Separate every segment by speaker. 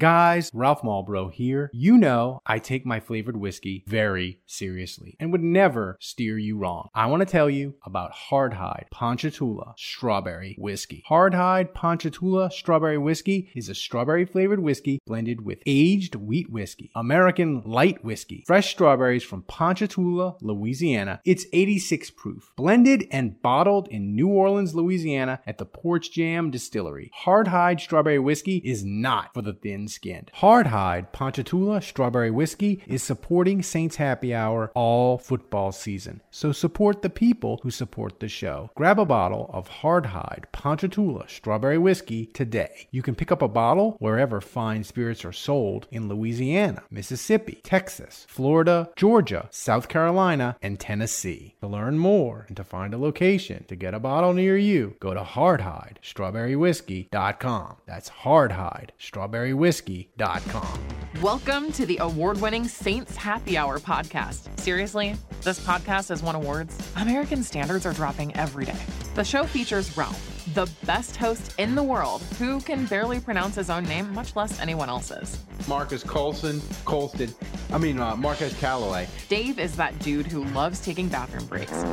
Speaker 1: Guys, Ralph Malbrough here. You know I take my flavored whiskey very seriously and would never steer you wrong. I want to tell you about Hardhide Ponchatoula Strawberry Whiskey. Hardhide Ponchatoula Strawberry Whiskey is a strawberry flavored whiskey blended with aged wheat whiskey, American light whiskey, fresh strawberries from Ponchatoula, Louisiana. It's 86 proof, blended and bottled in New Orleans, Louisiana at the Porch Jam Distillery. Hardhide Strawberry Whiskey is not for the thin skinned. Hardhide Ponchatoula Strawberry Whiskey is supporting Saints Happy Hour all football season. So support the people who support the show. Grab a bottle of Hardhide Ponchatoula Strawberry Whiskey today. You can pick up a bottle wherever fine spirits are sold in Louisiana, Mississippi, Texas, Florida, Georgia, South Carolina, and Tennessee. To learn more and to find a location to get a bottle near you, go to hardhidestrawberrywhiskey.com. That's Hardhide Strawberry Whiskey whiskey.com.
Speaker 2: Welcome to the award winning Saints Happy Hour podcast. Seriously, this podcast has won awards. American standards are dropping every day. The show features Ralph, the best host in the world, who can barely pronounce his own name, much less anyone else's.
Speaker 3: Marcus Colson, Colston, I mean, uh, Marquez Callaway.
Speaker 2: Dave is that dude who loves taking bathroom breaks.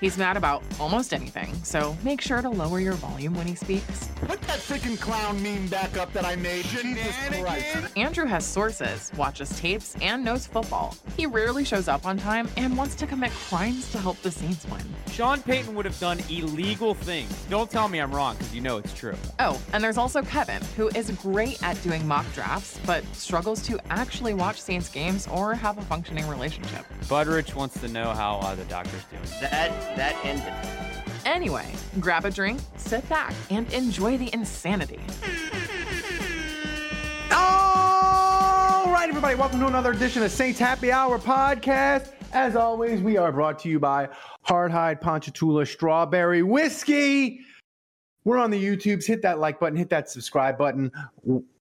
Speaker 2: He's mad about almost anything, so make sure to lower your volume when he speaks.
Speaker 4: Put that freaking clown meme back up that I made. Jesus Christ.
Speaker 2: Andrew has sources, watches tapes, and knows football. He rarely shows up on time and wants to commit crimes to help the Saints win.
Speaker 5: Sean Payton would have done illegal things. Don't tell me I'm wrong, because you know it's true.
Speaker 2: Oh, and there's also Kevin, who is great at doing mock drafts, but struggles to actually watch Saints games or have a functioning relationship.
Speaker 5: Budrich wants to know how uh, the doctor's doing.
Speaker 6: That that ended.
Speaker 2: Anyway, grab a drink, sit back, and enjoy the insanity.
Speaker 1: All right, everybody, welcome to another edition of Saints Happy Hour podcast. As always, we are brought to you by Hardhide Ponchatoula Strawberry Whiskey. We're on the YouTubes. Hit that like button, hit that subscribe button,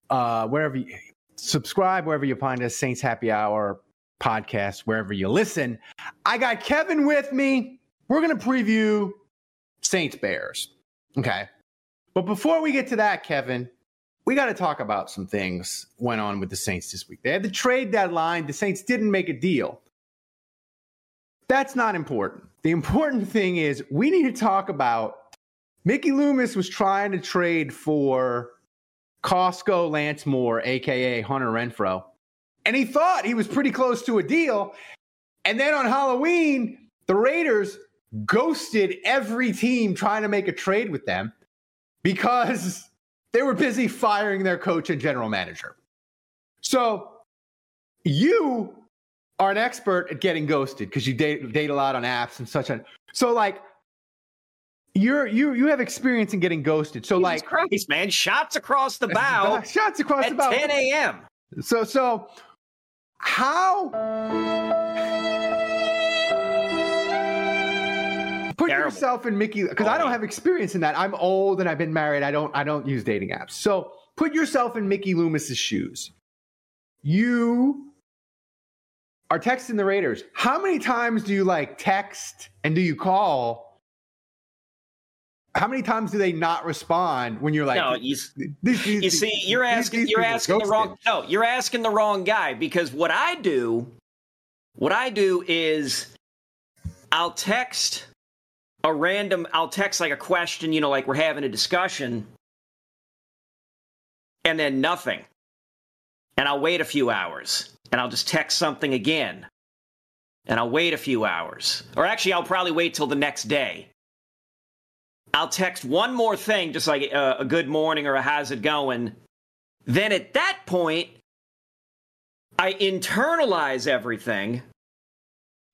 Speaker 1: uh, wherever you subscribe, wherever you find us, Saints Happy Hour podcast, wherever you listen. I got Kevin with me. We're going to preview Saints Bears. Okay. But before we get to that, Kevin, we got to talk about some things went on with the Saints this week. They had the trade deadline. The Saints didn't make a deal. That's not important. The important thing is we need to talk about Mickey Loomis was trying to trade for Costco Lance Moore, aka Hunter Renfrow. and he thought he was pretty close to a deal. And then on Halloween, the Raiders ghosted every team trying to make a trade with them because they were busy firing their coach and general manager. So you are an expert at getting ghosted because you date, date a lot on apps and such. On. So like you're you you have experience in getting ghosted. So
Speaker 6: Jesus
Speaker 1: like
Speaker 6: Christ, man, shots across the bow.
Speaker 1: shots across
Speaker 6: at
Speaker 1: the bow.
Speaker 6: 10 a.m.
Speaker 1: So so how put
Speaker 6: Terrible.
Speaker 1: yourself in Mickey because oh, I don't have experience in that. I'm old and I've been married. I don't I don't use dating apps. So put yourself in Mickey Loomis's shoes. You are texting the Raiders. How many times do you like text and do you call? How many times do they not respond when you're like?
Speaker 6: no, you,
Speaker 1: these- these-
Speaker 6: you see, you're asking
Speaker 1: these
Speaker 6: you're asking the wrong no, you're asking the wrong guy because what I do what I do is I'll text a random I'll text like a question, you know, like we're having a discussion and then nothing. And I'll wait a few hours and I'll just text something again. And I'll wait a few hours. Or actually I'll probably wait till the next day. I'll text one more thing, just like a, a good morning or a how's it going. Then at that point, I internalize everything.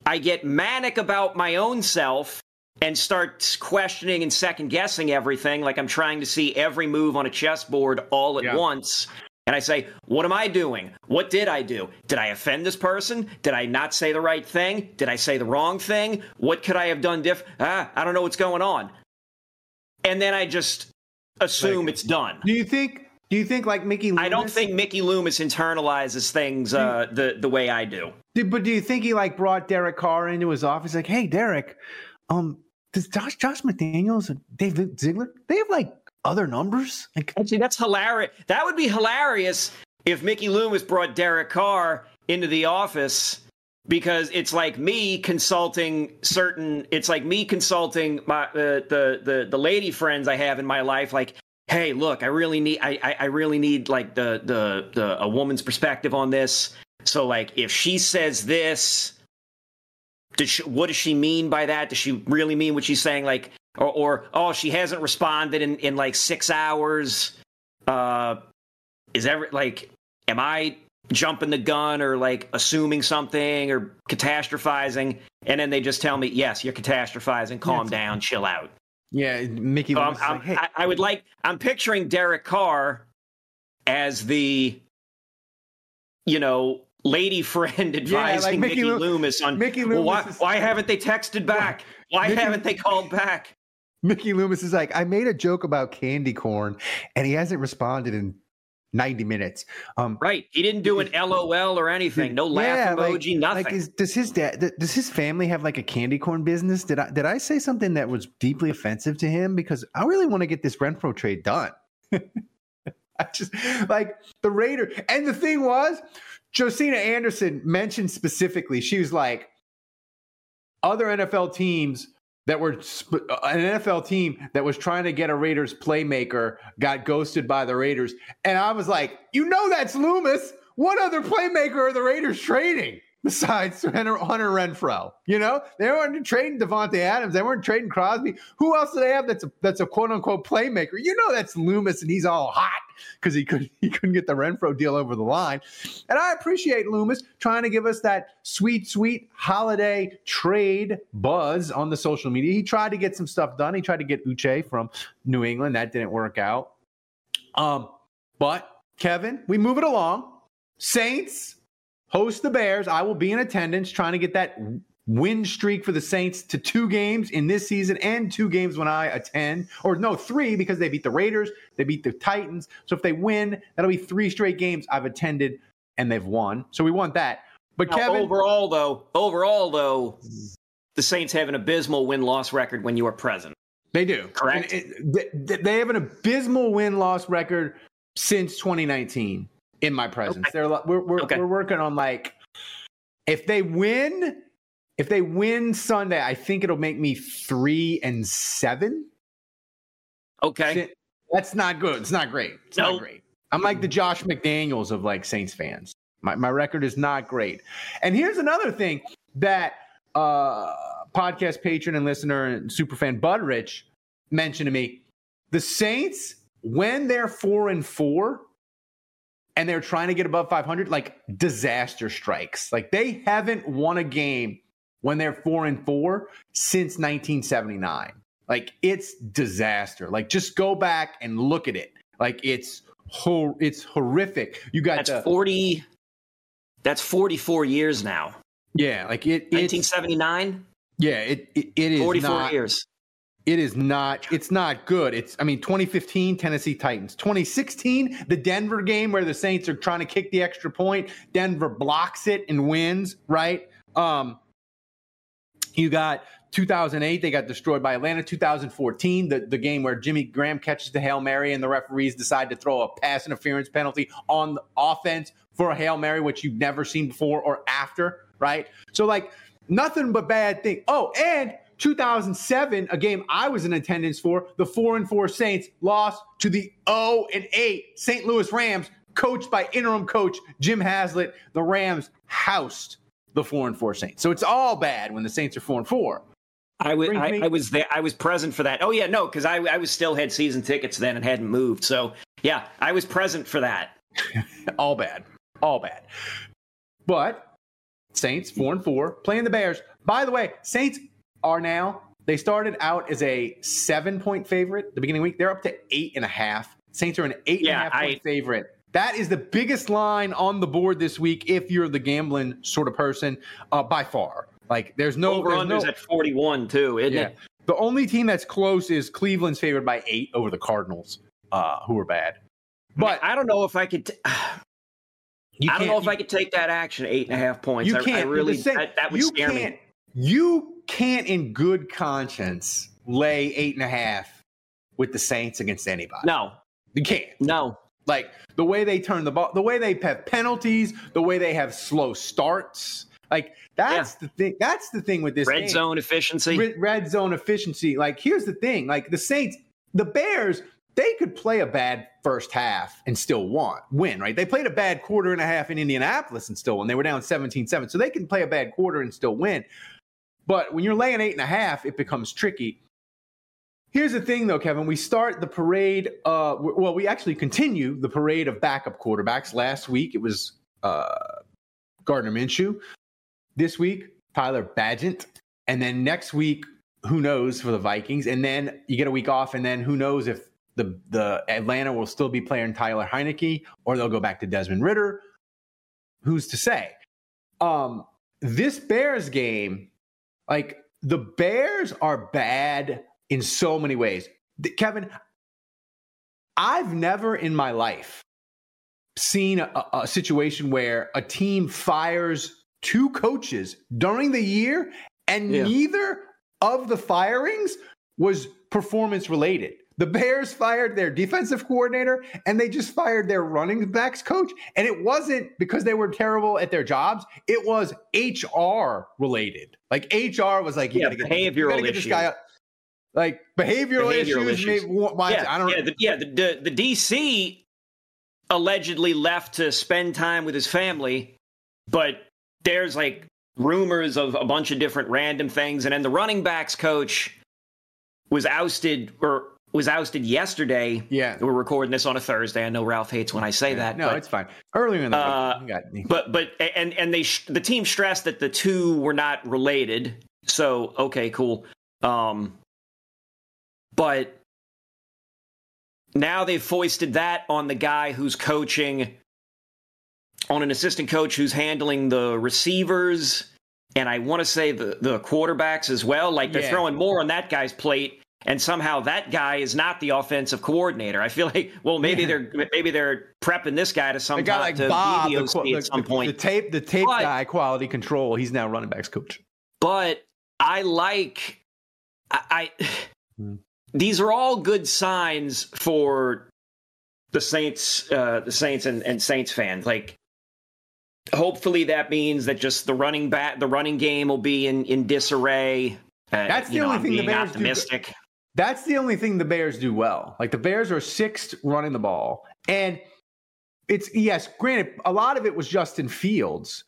Speaker 6: I get manic about my own self and start questioning and second guessing everything, like I'm trying to see every move on a chessboard all at
Speaker 1: Yeah.
Speaker 6: once. And I say, what am I doing? What did I do? Did I offend this person? Did I not say the right thing? Did I say the wrong thing? What could I have done diff? Ah, I don't know what's going on. And then I just assume
Speaker 1: Like,
Speaker 6: it's done.
Speaker 1: Do you think? Do you think like Mickey? Loomis,
Speaker 6: I don't think Mickey Loomis internalizes things uh, the the way I do.
Speaker 1: Did, but do you think he like brought Derek Carr into his office? Like, hey, Derek, um, does Josh Josh McDaniels and David Ziegler they have like other numbers? Like,
Speaker 6: Actually, that's hilarious. That would be hilarious if Mickey Loomis brought Derek Carr into the office because it's like me consulting certain. It's like me consulting my uh, the the the lady friends I have in my life. Like, hey, look, I really need I I, really need like the, the the a woman's perspective on this. So like, if she says this. Did she, what does she mean by that? Does she really mean what she's saying? Like, or, or oh, she hasn't responded in, in like six hours. Uh, is ever like, am I jumping the gun or like assuming something or catastrophizing? And then they just tell me, yes, you're catastrophizing. Calm down, chill out.
Speaker 1: yeah, Mickey
Speaker 6: So I'm, I'm,
Speaker 1: like, hey,
Speaker 6: I, I would like. I'm picturing Derek Carr as the, you know, lady friend advising
Speaker 1: Mickey
Speaker 6: Mickey,
Speaker 1: Loo-
Speaker 6: Loomis on.
Speaker 1: Mickey
Speaker 6: well, why,
Speaker 1: is-
Speaker 6: why haven't they texted back? Why
Speaker 1: Mickey-
Speaker 6: haven't they called back?
Speaker 1: Mickey Loomis is like, I made a joke about candy corn, and he hasn't responded in ninety minutes. Um,
Speaker 6: Right. He didn't do an LOL or anything. No laugh
Speaker 1: Yeah, like-
Speaker 6: emoji. nothing.
Speaker 1: Like, is, does his dad? Does his family have like a candy corn business? Did I did I say something that was deeply offensive to him? Because I really want to get this Renfrow trade done. I just like the Raider, and the thing was, Josina Anderson mentioned specifically. She was like, other NFL teams that were sp- uh, an NFL team that was trying to get a Raiders playmaker got ghosted by the Raiders. And I was like, you know, that's Loomis. What other playmaker are the Raiders trading besides Hunter, Renfrow? You know, they weren't trading Davante Adams. They weren't trading Crosby. Who else do they have that's a, that's a quote unquote playmaker? You know, that's Loomis, and he's all hot because he couldn't he couldn't get the Renfrow deal over the line. And I appreciate Loomis trying to give us that sweet, sweet holiday trade buzz on the social media. He tried to get some stuff done. He tried to get Uche from New England. That didn't work out. Um, but Kevin, we move it along. Saints host the Bears. I will be in attendance trying to get that win streak for the Saints to two games in this season and two games when I attend. Or no, three because they beat the Raiders, they beat the Titans. So if they win, that'll be three straight games I've attended and they've won. So we want that. But
Speaker 6: Now,
Speaker 1: Kevin,
Speaker 6: overall, though, overall, though, the Saints have an abysmal win loss record when you are present.
Speaker 1: They do.
Speaker 6: Correct.
Speaker 1: It- they- they have an abysmal win loss record since 2019 in my presence.
Speaker 6: Okay.
Speaker 1: They're li- we're we're,
Speaker 6: Okay.
Speaker 1: we're working on like if they win, if they win Sunday, I think it'll make me three and seven.
Speaker 6: Okay.
Speaker 1: That's not good. It's not great. It's
Speaker 6: No.
Speaker 1: not great. I'm like the Josh McDaniels of like Saints fans. My my record is not great. And here's another thing that uh podcast patron and listener and superfan Bud Rich mentioned to me. The Saints, when they're four and four and they're trying to get above 500, like disaster strikes. Like they haven't won a game when they're four and four since 1979. Like it's disaster. Like just go back and look at it. Like it's hor- it's horrific. You got
Speaker 6: That's
Speaker 1: the,
Speaker 6: 40. That's 44 years now.
Speaker 1: yeah, like it.
Speaker 6: 1979.
Speaker 1: yeah, it, it it is
Speaker 6: 44
Speaker 1: not,
Speaker 6: years.
Speaker 1: It is not. It's not good. It's. I mean, 2015 Tennessee Titans. 2016 the Denver game where the Saints are trying to kick the extra point. Denver blocks it and wins. Right. Um. You got 2008. They got destroyed by Atlanta. 2014 the the game where Jimmy Graham catches the hail mary and the referees decide to throw a pass interference penalty on the offense for a hail mary, which you've never seen before or after. Right. So like nothing but bad thing. Oh, and 2007, a game I was in attendance for, the four and four Saints lost to the 0 and 8 St. Louis Rams, coached by interim coach Jim Haslett. The Rams housed the four and four Saints. So it's all bad when the Saints are four and four.
Speaker 6: I was I, I was there. I was present for that. Oh yeah, no, because I I was still had season tickets then and hadn't moved. So yeah, I was present for that.
Speaker 1: all bad. All bad. But Saints four and four playing the Bears. By the way, Saints are now they started out as a seven point favorite the beginning of the week. They're up to eight and a half. Saints are an eight and a half point
Speaker 6: I-
Speaker 1: favorite That is the biggest line on the board this week if you're the gambling sort of person, uh, by far. Like there's no
Speaker 6: over unders
Speaker 1: no,
Speaker 6: at 41 too, isn't
Speaker 1: yeah.
Speaker 6: it?
Speaker 1: The only team that's close is Cleveland's favored by eight over the Cardinals, uh, who are bad. But
Speaker 6: I don't know if I could. T- I don't know if
Speaker 1: you-
Speaker 6: I could take that action, eight and a half points.
Speaker 1: You
Speaker 6: I,
Speaker 1: can't.
Speaker 6: I really
Speaker 1: the same-
Speaker 6: that, that would
Speaker 1: you
Speaker 6: scare
Speaker 1: can't,
Speaker 6: me.
Speaker 1: You can't, in good conscience, lay eight and a half with the Saints against anybody.
Speaker 6: No,
Speaker 1: you can't.
Speaker 6: no.
Speaker 1: Like the way they turn the ball, the way they have penalties, the way they have slow starts. Like that's the thing. That's the thing with this
Speaker 6: Red
Speaker 1: game.
Speaker 6: zone efficiency.
Speaker 1: Red, red zone efficiency. Like here's the thing. Like the Saints, the Bears, they could play a bad first half and still want win. Right? They played a bad quarter and a half in Indianapolis and still won. They were down 17-7. so they can play a bad quarter and still win. But when you're laying eight and a half, it becomes tricky. Here's the thing, though, Kevin. We start the parade. Uh, well, we actually continue the parade of backup quarterbacks. Last week it was uh, Gardner Minshew. This week, Tyler Bagent, and then next week, who knows for the Vikings? And then you get a week off, and then who knows if the the Atlanta will still be playing Taylor Heinicke or they'll go back to Desmond Ridder. Who's to say? Um, this Bears game, like the Bears are bad in so many ways. Kevin, I've never in my life seen a, a situation where a team fires two coaches during the year and
Speaker 6: Yeah.
Speaker 1: neither of the firings was performance related. The Bears fired their defensive coordinator and they just fired their running backs coach. And it wasn't because they were terrible at their jobs, it was HR related. Like HR was like, you
Speaker 6: Yeah,
Speaker 1: gotta get, you
Speaker 6: behavioral
Speaker 1: gotta get this guy out. Like behavioral,
Speaker 6: Behavioral
Speaker 1: issues,
Speaker 6: issues.
Speaker 1: maybe
Speaker 6: yeah,
Speaker 1: I don't
Speaker 6: yeah, the, yeah. The, the the DC allegedly left to spend time with his family, but there's like rumors of a bunch of different random things, and then the running backs coach was ousted or was ousted yesterday.
Speaker 1: Yeah.
Speaker 6: we're recording this on a Thursday. I know Ralph hates when I say that.
Speaker 1: No,
Speaker 6: but,
Speaker 1: it's fine. Earlier in the
Speaker 6: Uh,
Speaker 1: week, got me.
Speaker 6: but but and and they sh- the team stressed that the two were not related. So okay, cool. Um, but now they've foisted that on the guy who's coaching, on an assistant coach who's handling the receivers, and I want to say the the quarterbacks as well. Like they're
Speaker 1: Yeah.
Speaker 6: throwing more on that guy's plate. And somehow that guy is not the offensive coordinator. I feel like, well, maybe they're maybe they're prepping this guy to some
Speaker 1: a guy like
Speaker 6: to
Speaker 1: Bob, the,
Speaker 6: the
Speaker 1: qu-
Speaker 6: OC
Speaker 1: the,
Speaker 6: at some
Speaker 1: the-
Speaker 6: point.
Speaker 1: the tape, the tape
Speaker 6: But-
Speaker 1: guy, quality control. He's now running backs coach.
Speaker 6: but I like I, I
Speaker 1: Hmm.
Speaker 6: these are all good signs for the Saints uh the Saints and, and Saints fans. Like hopefully that means that just the running back the running game will be in, in disarray. Uh,
Speaker 1: That's the
Speaker 6: know,
Speaker 1: only
Speaker 6: I'm
Speaker 1: thing the
Speaker 6: being
Speaker 1: Bears do-
Speaker 6: optimistic.
Speaker 1: That's the only thing the Bears do well. Like the Bears are sixth running the ball, and it's yes, granted, a lot of it was Justin Fields,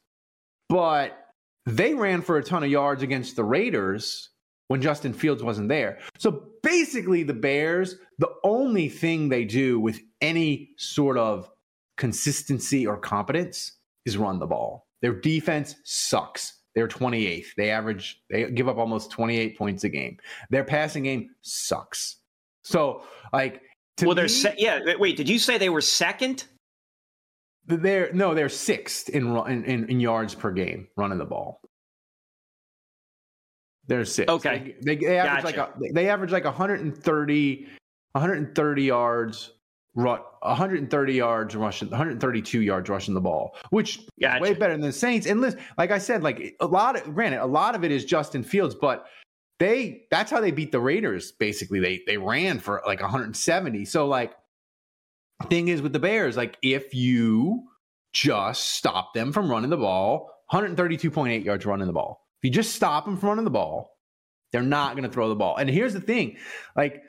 Speaker 1: but they ran for a ton of yards against the Raiders when Justin Fields wasn't there. So basically, the Bears, the only thing they do with any sort of consistency or competence is run the ball. Their defense sucks. They're 28th. They average, they give up almost 28 points a game. Their passing game sucks. So, like, to
Speaker 6: Well, they're se- yeah. Wait, did you say they were second?
Speaker 1: they're no, they're sixth in, in in yards per game running the ball. They're sixth.
Speaker 6: Okay.
Speaker 1: They, they, they average
Speaker 6: Gotcha.
Speaker 1: like a, they average like 130, 130 yards, ru- 130 yards rushing, 132 yards rushing the ball, which
Speaker 6: Gotcha.
Speaker 1: way better than the Saints. And listen, like I said, like a lot of granted, a lot of it is Justin Fields, but they that's how they beat the Raiders. Basically, they they ran for like 170. So like, thing is with the Bears, like if you just stop them from running the ball, 132.8 yards running the ball. If you just stop them from running the ball, they're not going to throw the ball. And here's the thing, like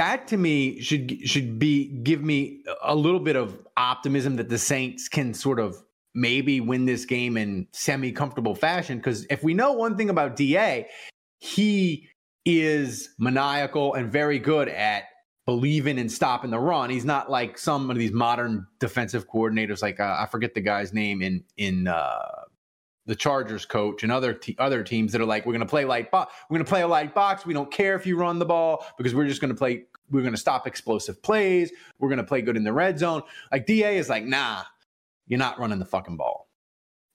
Speaker 1: that to me should should be give me a little bit of optimism that the Saints can sort of maybe win this game in semi comfortable fashion. Because if we know one thing about Da, he is maniacal and very good at believing in stopping the run. He's not like some of these modern defensive coordinators, like uh, I forget the guy's name in in uh, the Chargers coach and other te- other teams that are like, we're going to play light box. We're going to play a light box. We don't care if you run the ball because we're just going to play we're gonna stop explosive plays. We're gonna play good in the red zone. Like Da is like, nah, you're not running the fucking ball.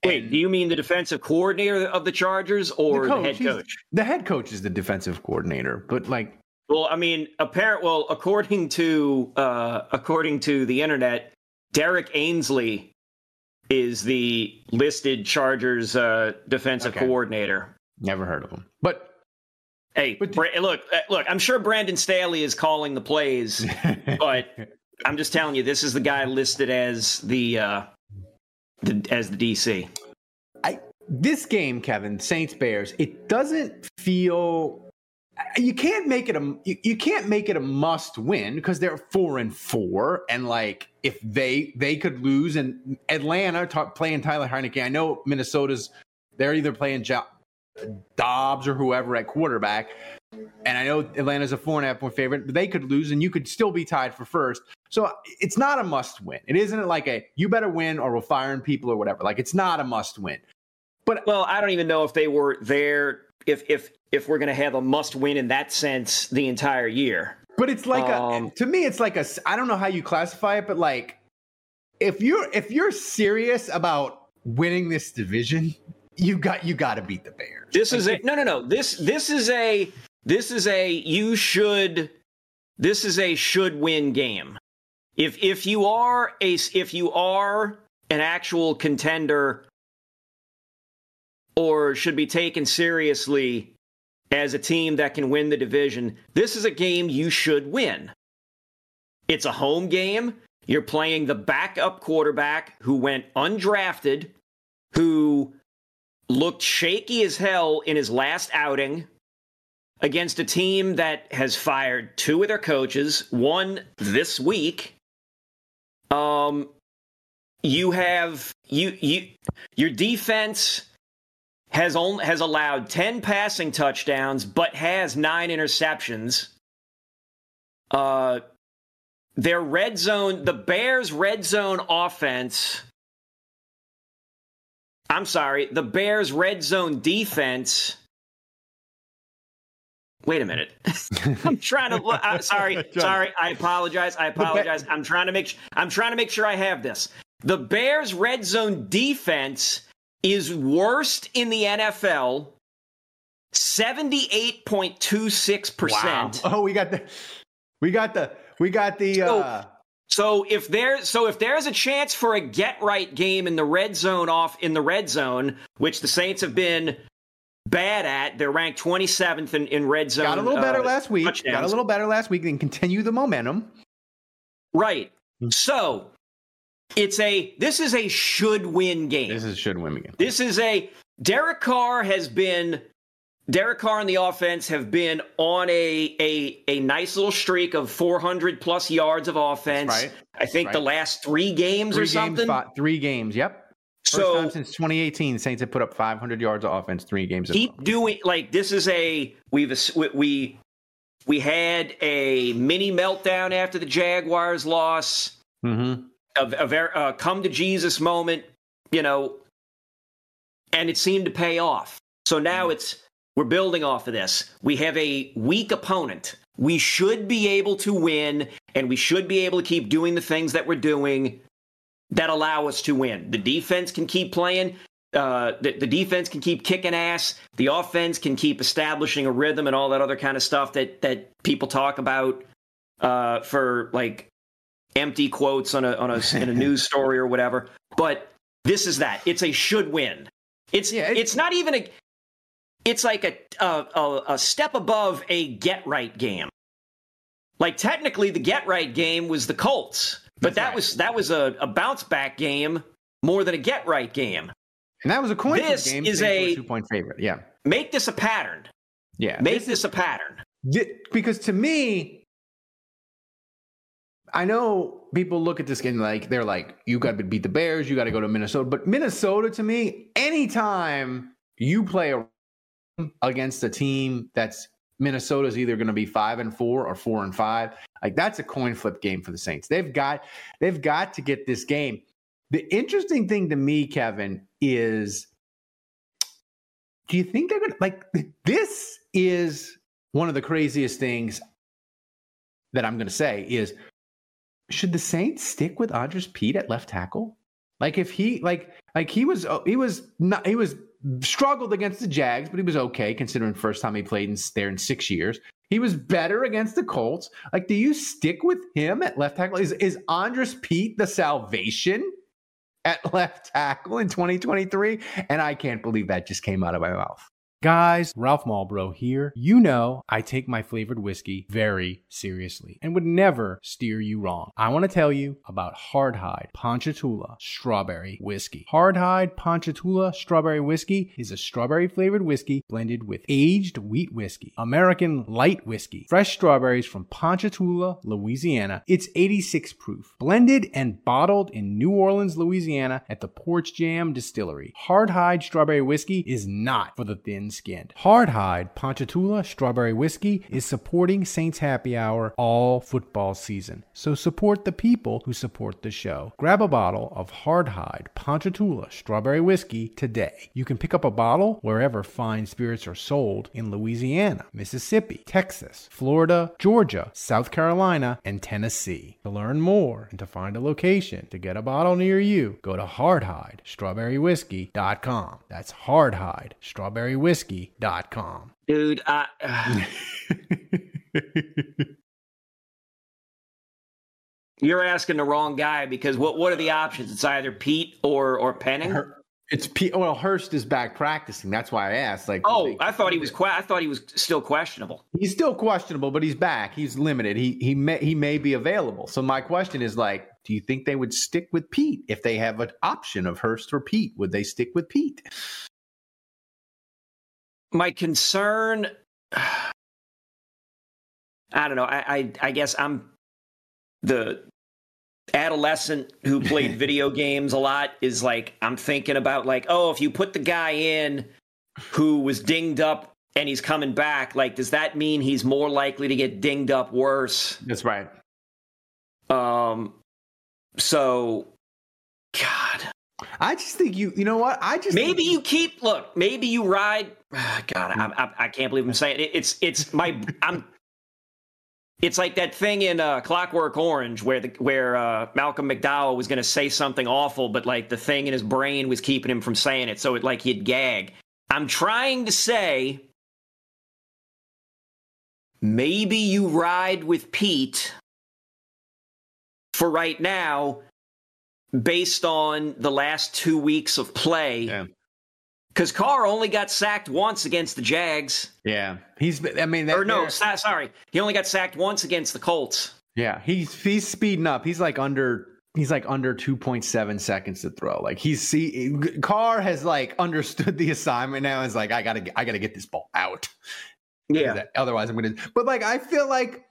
Speaker 6: Wait,
Speaker 1: And
Speaker 6: do you mean the defensive coordinator of the Chargers or the, head coach?
Speaker 1: The head coach is the defensive coordinator, but like,
Speaker 6: Well, I mean, apparent. Well, according to uh, according to the internet, Derrick Ansley is the listed Chargers uh, defensive
Speaker 1: Okay.
Speaker 6: coordinator.
Speaker 1: never heard of him. But
Speaker 6: Hey,
Speaker 1: But-
Speaker 6: Bra- look, look. I'm sure Brandon Staley is calling the plays, but I'm just telling you, this is the guy listed as the, uh, the as the DC.
Speaker 1: I this game, Kevin, Saints Bears, it doesn't feel you can't make it a you, you can't make it a must win because they're four and four and like if they they could lose and Atlanta talk, playing Taylor Heinicke. I know Minnesota's they're either playing jo- Dobbs or whoever at quarterback. And I know Atlanta's a four and a half point favorite, but they could lose and you could still be tied for first. So it's not a must win. It isn't like a you better win or we're firing people or whatever. Like it's not a must win.
Speaker 6: But well, I don't even know if they were there. If if if we're going to have a must win in that sense the entire year.
Speaker 1: But it's like
Speaker 6: Um,
Speaker 1: a to me, it's like a I don't know how you classify it, but like if you're if you're serious about winning this division, you got you got to beat the Bears.
Speaker 6: This
Speaker 1: Like,
Speaker 6: is a no, no, no. This this is a this is a you should this is a should win game. If if you are a if you are an actual contender or should be taken seriously as a team that can win the division, this is a game you should win. It's a home game. You're playing the backup quarterback who went undrafted, who looked shaky as hell in his last outing against a team that has fired two of their coaches, one this week. Um you have you you your defense has only has allowed 10 passing touchdowns but has 9 interceptions. Uh their red zone, the Bears red zone offense I'm sorry, the Bears red zone defense. Wait a minute. I'm trying to look. I'm sorry, sorry. I apologize. I apologize. I'm trying to make. I'm trying to make sure I have this. The Bears red zone defense is worst in the NFL. Seventy-eight point two six
Speaker 1: wow.
Speaker 6: percent.
Speaker 1: Oh, we got the we got the we got the
Speaker 6: So-
Speaker 1: uh
Speaker 6: So if there, so if there's a chance for a get right game in the red zone off in the red zone, which the Saints have been bad at, they're ranked 27th in, in red zone.
Speaker 1: got a little better
Speaker 6: uh,
Speaker 1: last week. Got a little better last week and continue the momentum.
Speaker 6: right. So it's a this is a should win game.
Speaker 1: This is should win again.
Speaker 6: This is a Derek Carr has been Derek Carr and the offense have been on a a a nice little streak of 400 plus yards of offense.
Speaker 1: right.
Speaker 6: I think the last three games
Speaker 1: Three
Speaker 6: or
Speaker 1: games,
Speaker 6: something.
Speaker 1: fi- three games. Yep. First
Speaker 6: so
Speaker 1: time since 2018, Saints have put up 500 yards of offense, three games. a
Speaker 6: keep doing like this is a we've we we, we had a mini meltdown after the Jaguars loss.
Speaker 1: Mhm.
Speaker 6: a, a uh, come to Jesus moment, you know, and it seemed to pay off. So now it's we're building off of this. We have a weak opponent. We should be able to win, and we should be able to keep doing the things that we're doing that allow us to win. The defense can keep playing. Uh, the, the defense can keep kicking ass. The offense can keep establishing a rhythm and all that other kind of stuff that that people talk about uh, for like empty quotes on a on a in a news story or whatever. But this is that. It's a should win. It's
Speaker 1: Yeah,
Speaker 6: it's,
Speaker 1: it's-
Speaker 6: not even a. It's like a, a a a step above a get right game. Like technically, the get right game was the Colts, but
Speaker 1: That's
Speaker 6: that
Speaker 1: right.
Speaker 6: was that was a, a bounce back game more than a get right game.
Speaker 1: And that was a coin
Speaker 6: This
Speaker 1: game.
Speaker 6: is a-
Speaker 1: two point favorite. Yeah.
Speaker 6: Make this a pattern.
Speaker 1: Yeah.
Speaker 6: Make this, a pattern.
Speaker 1: Thi- because to me, I know people look at this game like they're like, you got to beat the Bears, you got to go to Minnesota. But Minnesota, to me, anytime you play a, against a team that's Minnesota's either going to be five and four or four and five, like that's a coin flip game for the Saints. They've got they've got to get this game. The interesting thing to me, Kevin, is do you think they're gonna like this is one of the craziest things that I'm going to say is should the Saints stick with Andrus Peat at left tackle? Like if he like like he was oh, he was not he was struggled against the Jags, but he was okay considering first time he played in, there in six years. He was better against the Colts. Like, do you stick with him at left tackle? Is is Andrus Peat the salvation at left tackle in 2023? And I can't believe that just came out of my mouth.
Speaker 7: Guys, Ralph Malbrough here. You know I take my flavored whiskey very seriously and would never steer you wrong. I want to tell you about Hardhide Ponchatoula Strawberry Whiskey. Hardhide Ponchatoula Strawberry Whiskey is a strawberry flavored whiskey blended with aged wheat whiskey, American light whiskey, fresh strawberries from Ponchatoula, Louisiana. It's 86 proof, blended and bottled in New Orleans, Louisiana at the Porch Jam Distillery. Hardhide Strawberry Whiskey is not for the thin skinned. Hardhide Ponchatoula Strawberry Whiskey is supporting Saints Happy Hour all football season. So support the people who support the show. Grab a bottle of Hardhide Ponchatoula Strawberry Whiskey today. You can pick up a bottle wherever fine spirits are sold in Louisiana, Mississippi, Texas, Florida, Georgia, South Carolina, and Tennessee. To learn more and to find a location to get a bottle near you, go to hardhidestrawberrywhiskey.com. That's Hardhide Strawberry Whiskey whiskey.com.
Speaker 6: Dude, I. Uh... You're asking the wrong guy because what what are the options? It's either Peat or or Penning.
Speaker 1: It's Peat. Well, Hurst is back practicing. That's why I asked. Like,
Speaker 6: oh, I thought he was. Que- I thought he was still questionable.
Speaker 1: He's still questionable, but he's back. He's limited. He he may he may be available. So my question is like, do you think they would stick with Peat if they have an option of Hurst or Peat? Would they stick with Peat?
Speaker 6: My concern I don't know. I, I, I guess I'm the adolescent who played video games a lot is like I'm thinking about like, oh, if you put the guy in who was dinged up and he's coming back, like does that mean he's more likely to get dinged up worse?
Speaker 1: That's right.
Speaker 6: Um so God.
Speaker 1: I just think you you know what? I just
Speaker 6: Maybe you keep look, maybe you ride God, I, I, I, can't believe I'm saying it. It's it's my I'm. It's like that thing in uh, Clockwork Orange where the where uh, Malcolm McDowell was going to say something awful, but like the thing in his brain was keeping him from saying it, so it like he'd gag. I'm trying to say maybe you ride with Peat for right now, based on the last two weeks of play.
Speaker 1: Yeah
Speaker 6: because Carr only got sacked once against the Jags.
Speaker 1: Yeah, he's. I mean,
Speaker 6: or no, sorry, he only got sacked once against the Colts.
Speaker 1: Yeah, he's he's speeding up. He's like under. He's like under 2.7 seconds to throw. Like he's see Carr has like understood the assignment now. Is like I gotta I gotta get this ball out.
Speaker 6: Yeah.
Speaker 1: Otherwise, I'm gonna. But like I feel like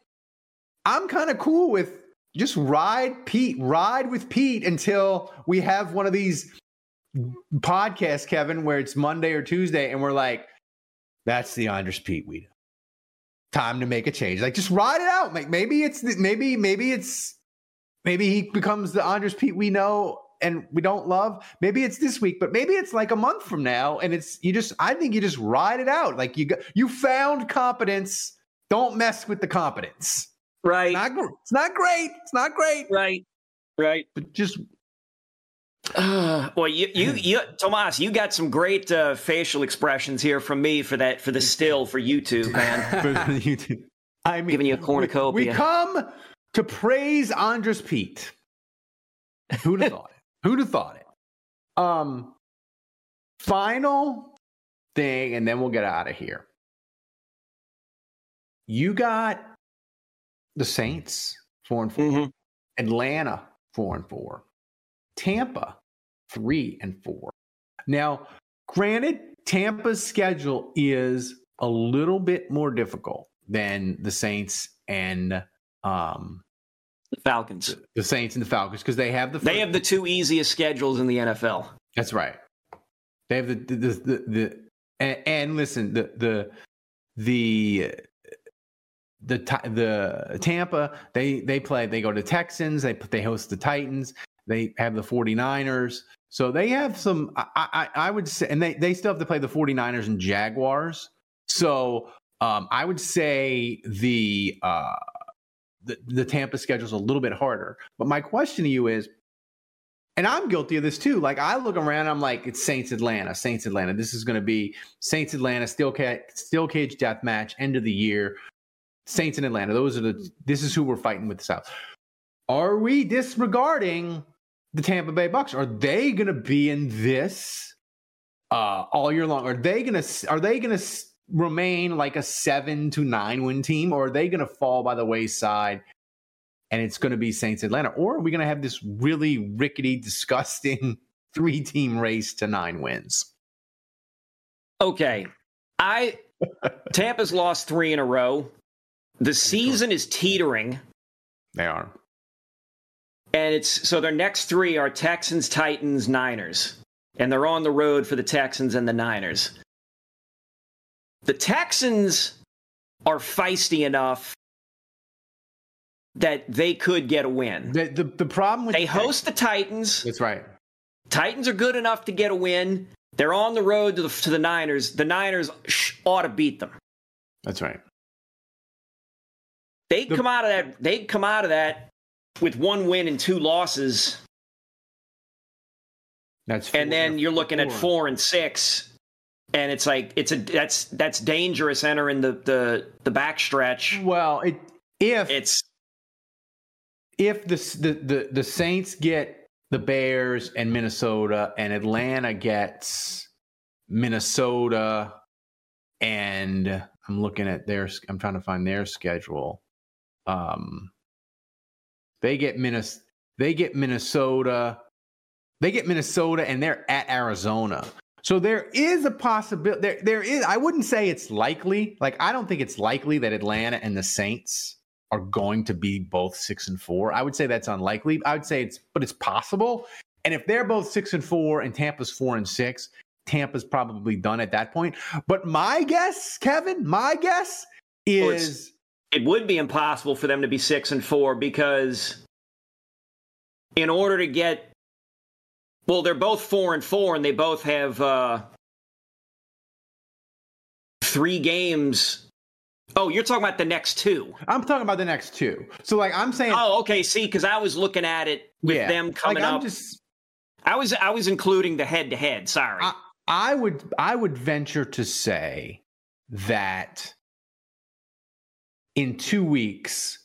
Speaker 1: I'm kind of cool with just ride Peat, ride with Peat until we have one of these podcast, Kevin, where it's Monday or Tuesday, and we're like, that's the Andrus Peat we Time to make a change. Like, just ride it out. Like, maybe it's maybe maybe it's maybe he becomes the Andrus Peat we know and we don't love. Maybe it's this week, but maybe it's like a month from now, and it's you just. I think you just ride it out. Like you got you found competence. Don't mess with the competence.
Speaker 6: Right.
Speaker 1: It's not, it's not great. It's not great.
Speaker 6: Right. Right.
Speaker 1: But just
Speaker 6: uh, well, you, you, you, Tomas, you got some great uh, facial expressions here from me for that, for the still for YouTube, man.
Speaker 1: for YouTube. I mean,
Speaker 6: giving you a cornucopia.
Speaker 1: We, we come to praise Andrus Peat. Who'd have thought it? Who'd have thought it? Um, final thing, and then we'll get out of here. You got the Saints four and 4
Speaker 6: mm-hmm.
Speaker 1: Atlanta four and four. Tampa, three and four. Now, granted, Tampa's schedule is a little bit more difficult than the Saints and um,
Speaker 6: the Falcons.
Speaker 1: The Saints and the Falcons because they have the
Speaker 6: they have the two easiest schedules in the NFL.
Speaker 1: That's right. They have the the the, the, the and, and, listen the the the the the Tampa they they play they go to Texans they they host the Titans they have the 49ers. So they have some, I, I, I, would say, and they, they still have to play the 49ers and Jaguars. So um, I would say the, uh, the, the Tampa schedule is a little bit harder. But my question to you is, and I'm guilty of this too. Like I look around, I'm like, it's Saints Atlanta, Saints Atlanta. This is going to be Saints Atlanta, steel cage, steel cage death match, end of the year. Saints in Atlanta. Those are the. This is who we're fighting with the South. Are we disregarding the Tampa Bay Bucks? Are they going to be in this uh, all year long? Are they going to? Are they going to remain like a seven to nine win team, or are they going to fall by the wayside? And it's going to be Saints Atlanta, or are we going to have this really rickety, disgusting three team race to nine wins?
Speaker 6: Okay, I Tampa's lost three in a row. The season is teetering.
Speaker 1: They are.
Speaker 6: And it's so their next three are Texans, Titans, Niners. And they're on the road for the Texans and the Niners. The Texans are feisty enough that they could get a win.
Speaker 1: The, the, the problem with
Speaker 6: they
Speaker 1: the
Speaker 6: host the Titans.
Speaker 1: That's right.
Speaker 6: Titans are good enough to get a win. They're on the road to the, to the Niners. The Niners ought to beat them.
Speaker 1: That's right.
Speaker 6: They'd the, come out of that. They'd come out of that with one win and two losses.
Speaker 1: That's
Speaker 6: and then you're looking four. at four and six, and it's like it's a that's that's dangerous entering the the the backstretch.
Speaker 1: Well, it if
Speaker 6: it's
Speaker 1: if the the the, the Saints get the Bears and Minnesota, and Atlanta gets Minnesota, and I'm looking at their I'm trying to find their schedule. Um, they get Minnesota. They get Minnesota. They get Minnesota, and they're at Arizona. So there is a possibility. There, there is. I wouldn't say it's likely. Like I don't think it's likely that Atlanta and the Saints are going to be both six and four. I would say that's unlikely. I would say it's, but it's possible. And if they're both six and four, and Tampa's four and six, Tampa's probably done at that point. But my guess, Kevin, my guess is
Speaker 6: it would be impossible for them to be six and four because in order to get well they're both four and four and they both have uh three games. Oh you're talking about the next two.
Speaker 1: I'm talking about the next two. So like i'm saying
Speaker 6: oh okay. See because i was looking at it with yeah, them coming like, up. just, i was i was including the head to head sorry. I,
Speaker 1: I would i would venture to say that in two weeks,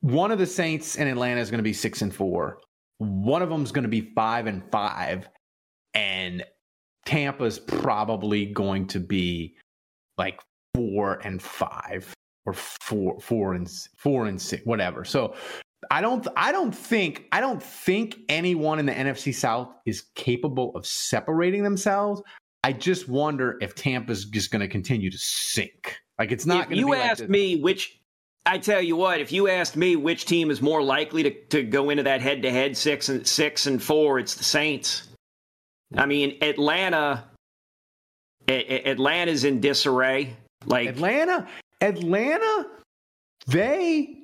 Speaker 1: one of the Saints in Atlanta is going to be six and four. One of them is going to be five and five, and Tampa's probably going to be like four and five or four four and four and six, whatever. So I don't I don't think I don't think anyone in the NFC South is capable of separating themselves. I just wonder if Tampa's just going to continue to sink. Like it's not.
Speaker 6: If you asked
Speaker 1: like
Speaker 6: me which, I tell you what, if you asked me which team is more likely to, to go into that head to head six and six and four, it's the Saints. I mean, Atlanta. Atlanta's in disarray. Like
Speaker 1: Atlanta, Atlanta, they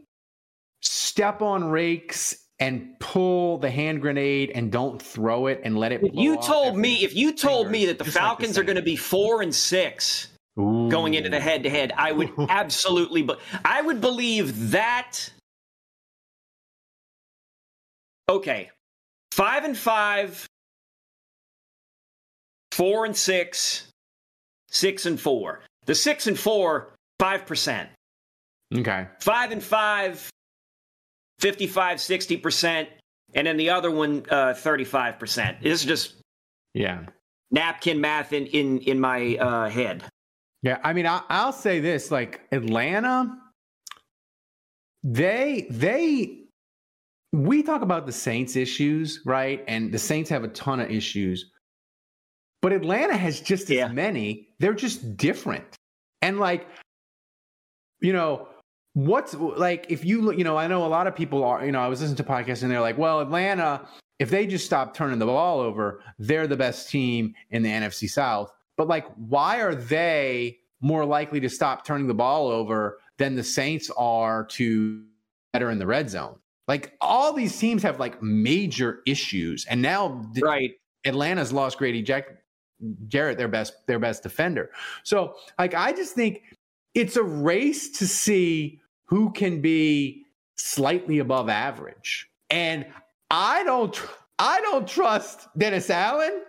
Speaker 1: step on rakes and pull the hand grenade and don't throw it and let it.
Speaker 6: If you told me, if you told fingers, me that the Falcons like the are going to be four and six Ooh. going into the head to head. I would absolutely, but I would believe that. Okay, five and five, four and six, six and four. The six and four, five percent.
Speaker 1: Okay.
Speaker 6: Five and five, 55, 60%. And then the other one, uh, 35%. This is just
Speaker 1: yeah
Speaker 6: napkin math in, in, in my uh, head.
Speaker 1: Yeah, I mean, I, I'll say this: like Atlanta, they they we talk about the Saints issues, right? And the Saints have a ton of issues, but Atlanta has just as yeah. many. They're just different, and like, you know, what's like if you look, you know, I know a lot of people are, you know, I was listening to podcasts and they're like, well, Atlanta, if they just stop turning the ball over, they're the best team in the NFC South. But like, why are they more likely to stop turning the ball over than the Saints are to better in the red zone? Like all these teams have like major issues, and now
Speaker 6: right
Speaker 1: Atlanta's lost Grady Jack Jarrett, their best their best defender. So like I just think it's a race to see who can be slightly above average. And I don't tr- I don't trust Dennis Allen.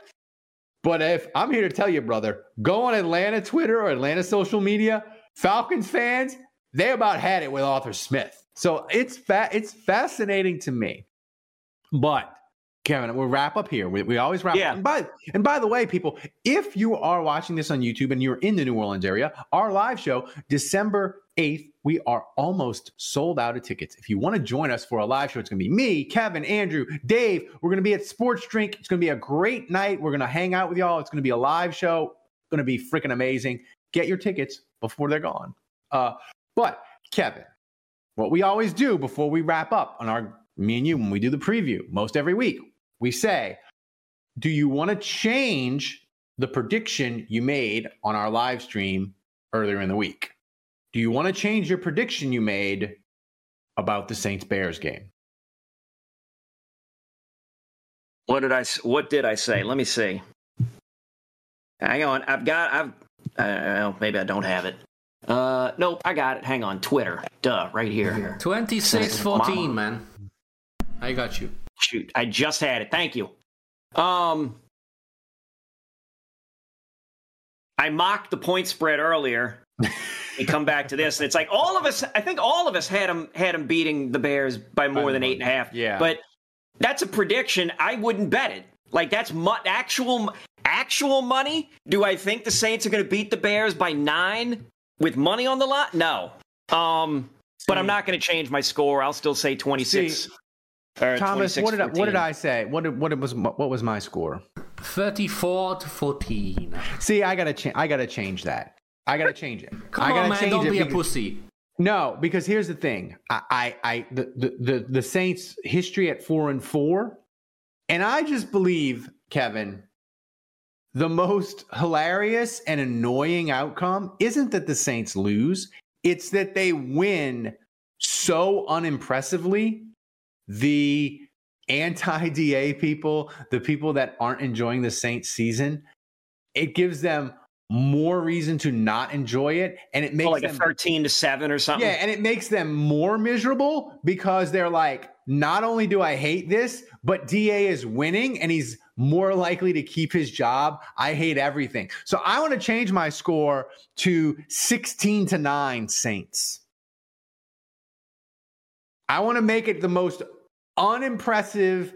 Speaker 1: But if I'm here to tell you, brother, go on Atlanta Twitter or Atlanta social media, Falcons fans, they about had it with Arthur Smith. So it's fa- it's fascinating to me. But Kevin, we'll wrap up here. We, we always wrap
Speaker 6: Yeah.
Speaker 1: up. And by, and by the way, people, if you are watching this on YouTube and you're in the New Orleans area, our live show, December 8th, we are almost sold out of tickets. If you want to join us for a live show, it's going to be me, Kevin, Andrew, Dave. We're going to be at Sports Drink. It's going to be a great night. We're going to hang out with y'all. It's going to be a live show. It's going to be freaking amazing. Get your tickets before they're gone. Uh, but Kevin, what we always do before we wrap up on our me and you when we do the preview most every week, we say, do you want to change the prediction you made on our live stream earlier in the week? Do you want to change your prediction you made about the Saints Bears game?
Speaker 6: What did I? s- What did I say? Let me see. Hang on. I've got. I've. Uh, well, maybe I don't have it. Uh, nope. I got it. Hang on. Twitter. Duh. Right here.
Speaker 8: Twenty six fourteen, man. I got you.
Speaker 6: Shoot. I just had it. Thank you. Um. I mocked the point spread earlier. We come back to this, and it's like all of us. I think all of us had him had him beating the Bears by more than eight and a half.
Speaker 1: Yeah.
Speaker 6: but that's a prediction. I wouldn't bet it. Like that's mu- actual actual money. Do I think the Saints are going to beat the Bears by nine with money on the lot? No. Um, but I'm not going to change my score. I'll still say 26.
Speaker 1: See, Thomas,
Speaker 6: 26,
Speaker 1: what did I, what did I say? What did, what did was what was my score?
Speaker 8: 34 to 14.
Speaker 1: See, I gotta change. I gotta change that. I gotta change it.
Speaker 8: Come
Speaker 1: I gotta
Speaker 8: on, man.
Speaker 1: change
Speaker 8: Don't
Speaker 1: it
Speaker 8: be a pussy.
Speaker 1: No, because here's the thing. I, I, I the, the, the, the Saints' history at four and four, and I just believe, Kevin, the most hilarious and annoying outcome isn't that the Saints lose, it's that they win so unimpressively. The anti DA people, the people that aren't enjoying the Saints season, it gives them more reason to not enjoy it. And it oh, makes
Speaker 6: Oh, like a
Speaker 1: them
Speaker 6: 13 to 7 or something.
Speaker 1: yeah, and it makes them more miserable because they're like, not only do I hate this, but DA is winning and he's more likely to keep his job. I hate everything. So I want to change my score to 16 to 9 Saints. I want to make it the most unimpressive,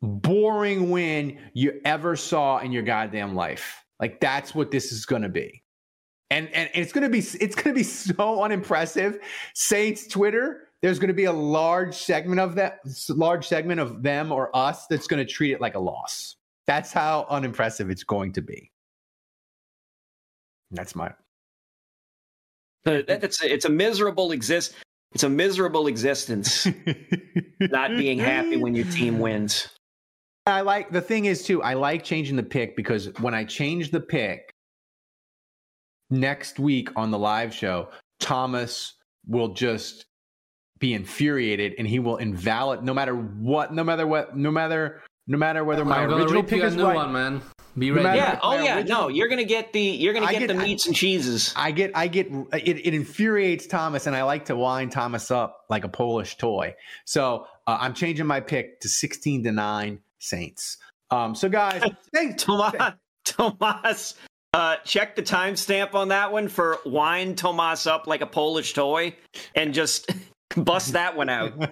Speaker 1: boring win you ever saw in your goddamn life. Like that's what this is going to be and and it's gonna be it's gonna be so unimpressive. Saints Twitter, there's gonna be a large segment of that large segment of them or us that's gonna treat it like a loss. That's how unimpressive it's going to be. That's my
Speaker 6: It's a, it's a miserable exist. It's a miserable existence not being happy when your team wins.
Speaker 1: I like the thing is too, I like changing the pick because when I change the pick next week on the live show, Thomas will just be infuriated and he will invalid no matter what, no matter what, no matter no matter whether my
Speaker 8: I'm
Speaker 1: original pick
Speaker 8: you a
Speaker 1: is
Speaker 8: new
Speaker 1: right.
Speaker 8: one, man. Be ready.
Speaker 1: matter-
Speaker 6: Yeah. Oh yeah.
Speaker 1: original-
Speaker 6: No, you're gonna get the you're gonna get,
Speaker 1: get-
Speaker 6: the
Speaker 1: I-
Speaker 6: meats and cheeses.
Speaker 1: I get, I get, it, it infuriates Thomas, and I like to wind Thomas up like a Polish toy. So uh, I'm changing my pick to 16 to nine Saints. Um, so guys, thanks.
Speaker 6: Tomas, Tomas, uh, check the timestamp on that one for wind Tomas up like a Polish toy, and just bust that one out.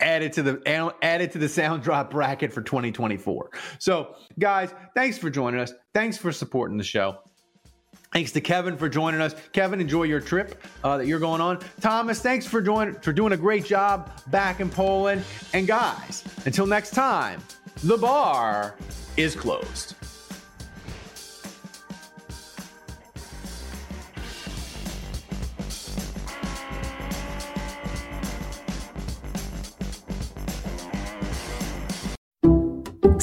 Speaker 1: add it to the add it to the sound drop bracket for 2024. So, guys, thanks for joining us. Thanks for supporting the show. Thanks to Kevin for joining us. Kevin, enjoy your trip uh, that you're going on. Thomas, thanks for joining for doing a great job back in Poland. And guys, until next time, the bar is closed.